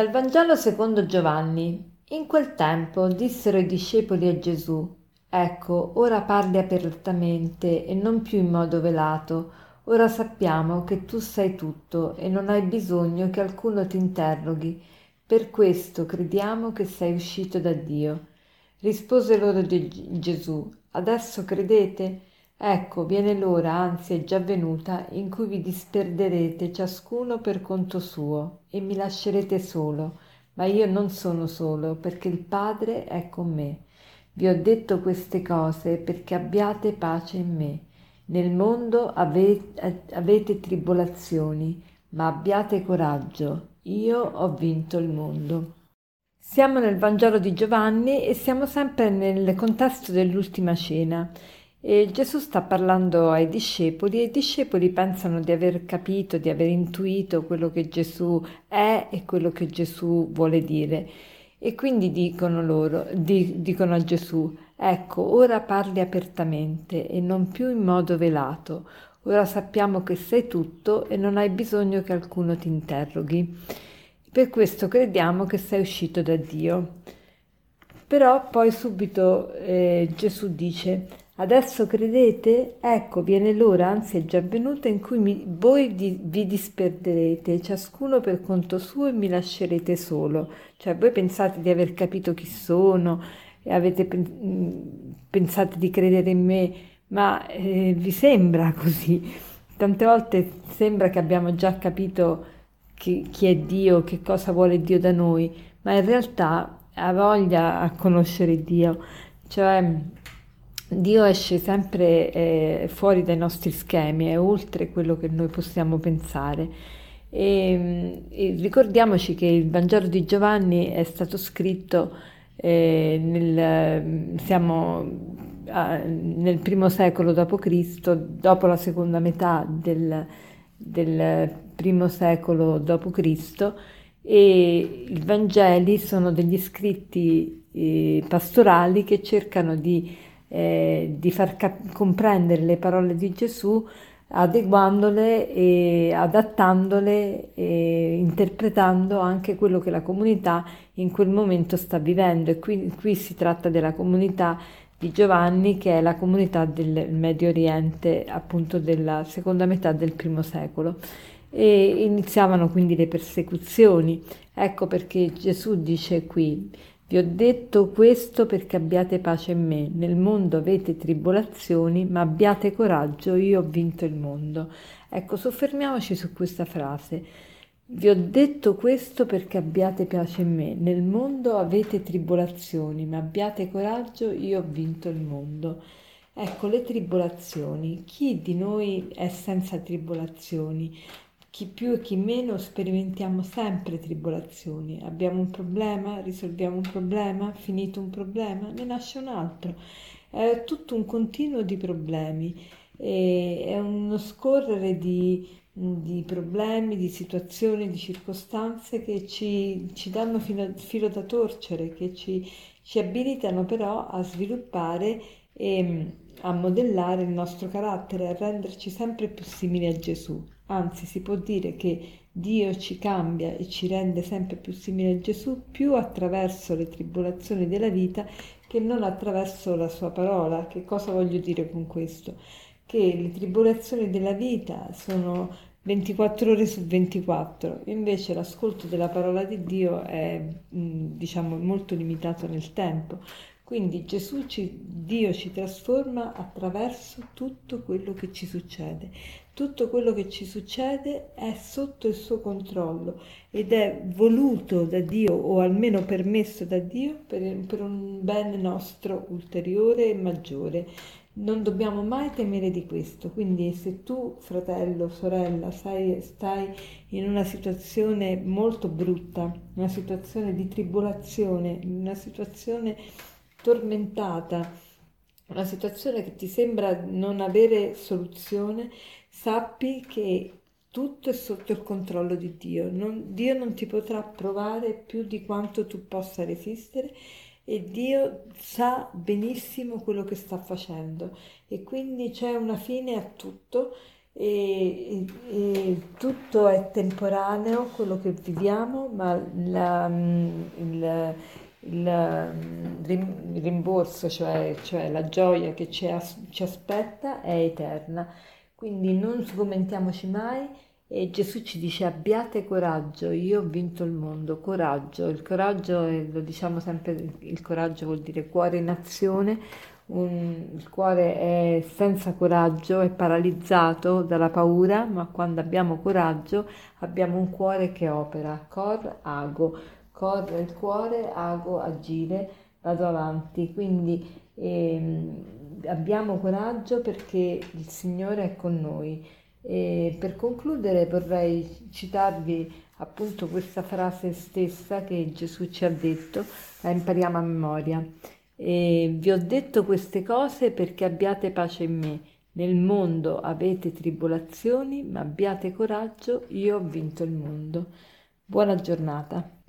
Dal Vangelo secondo Giovanni. In quel tempo dissero i discepoli a Gesù, Ecco, ora parli apertamente e non più in modo velato. Ora sappiamo che tu sai tutto e non hai bisogno che alcuno ti interroghi. Per questo crediamo che sei uscito da Dio. Rispose loro Gesù, Adesso credete? Ecco, viene l'ora, anzi è già venuta, in cui vi disperderete ciascuno per conto suo e mi lascerete solo, ma io non sono solo, perché il Padre è con me. Vi ho detto queste cose perché abbiate pace in me. Nel mondo avete, avete tribolazioni, ma abbiate coraggio, io ho vinto il mondo. Siamo nel Vangelo di Giovanni e siamo sempre nel contesto dell'ultima cena. E Gesù sta parlando ai discepoli e i discepoli pensano di aver capito, di aver intuito quello che Gesù è e quello che Gesù vuole dire. E quindi dicono loro, di, dicono a Gesù, ecco, ora parli apertamente e non più in modo velato. Ora sappiamo che sei tutto e non hai bisogno che alcuno ti interroghi. Per questo crediamo che sei uscito da Dio. Però poi subito eh, Gesù dice, Adesso credete? Ecco, viene l'ora, anzi è già venuta, in cui mi, voi di, vi disperderete, ciascuno per conto suo e mi lascerete solo. Cioè voi pensate di aver capito chi sono e avete pensate di credere in me, ma eh, vi sembra così? Tante volte sembra che abbiamo già capito chi, chi è Dio, che cosa vuole Dio da noi, ma in realtà ha voglia a conoscere Dio. Cioè, Dio esce sempre eh, fuori dai nostri schemi, è oltre quello che noi possiamo pensare. E, e ricordiamoci che il Vangelo di Giovanni è stato scritto eh, nel, siamo a, nel primo secolo d.C., dopo la seconda metà del, del primo secolo d.C., e i Vangeli sono degli scritti eh, pastorali che cercano di eh, di far cap- comprendere le parole di Gesù adeguandole e adattandole e interpretando anche quello che la comunità in quel momento sta vivendo. E qui, qui si tratta della comunità di Giovanni che è la comunità del Medio Oriente appunto della seconda metà del primo secolo. E iniziavano quindi le persecuzioni. Ecco perché Gesù dice qui vi ho detto questo perché abbiate pace in me. Nel mondo avete tribolazioni, ma abbiate coraggio, io ho vinto il mondo. Ecco, soffermiamoci su questa frase. Vi ho detto questo perché abbiate pace in me. Nel mondo avete tribolazioni, ma abbiate coraggio, io ho vinto il mondo. Ecco, le tribolazioni. Chi di noi è senza tribolazioni? Chi più e chi meno sperimentiamo sempre tribolazioni. Abbiamo un problema, risolviamo un problema, finito un problema, ne nasce un altro. È tutto un continuo di problemi, è uno scorrere di, di problemi, di situazioni, di circostanze che ci, ci danno filo, filo, da torcere, che ci, ci abilitano però a sviluppare e a modellare il nostro carattere, a renderci sempre più simili a Gesù. Anzi, si può dire che Dio ci cambia e ci rende sempre più simili a Gesù più attraverso le tribolazioni della vita che non attraverso la sua parola. Che cosa voglio dire con questo? Che le tribolazioni della vita sono 24 ore su 24, invece l'ascolto della parola di Dio è diciamo molto limitato nel tempo. Quindi Gesù ci, Dio ci trasforma attraverso tutto quello che ci succede. Tutto quello che ci succede è sotto il suo controllo ed è voluto da Dio o almeno permesso da Dio per, per un bene nostro ulteriore e maggiore. Non dobbiamo mai temere di questo, quindi se tu, fratello, sorella, sai, stai in una situazione molto brutta, una situazione di tribolazione, una situazione tormentata, una situazione che ti sembra non avere soluzione, sappi che tutto è sotto il controllo di Dio. Non, Dio non ti potrà provare più di quanto tu possa resistere e Dio sa benissimo quello che sta facendo e quindi c'è una fine a tutto e, e, tutto è temporaneo, quello che viviamo, ma la, il, il, rimborso, cioè, cioè, la gioia che ci, ci aspetta, è eterna. Quindi non sgomentiamoci mai e Gesù ci dice abbiate coraggio, io ho vinto il mondo, coraggio, il coraggio, lo diciamo sempre, il coraggio vuol dire cuore in azione, un, il cuore è senza coraggio, è paralizzato dalla paura, ma quando abbiamo coraggio abbiamo un cuore che opera, cor, ago, cor, il cuore, ago, agire, vado avanti, quindi ehm, abbiamo coraggio perché il Signore è con noi. E per concludere vorrei citarvi appunto questa frase stessa che Gesù ci ha detto, la impariamo a memoria. E vi ho detto queste cose perché abbiate pace in me. Nel mondo avete tribolazioni, ma abbiate coraggio, io ho vinto il mondo. Buona giornata.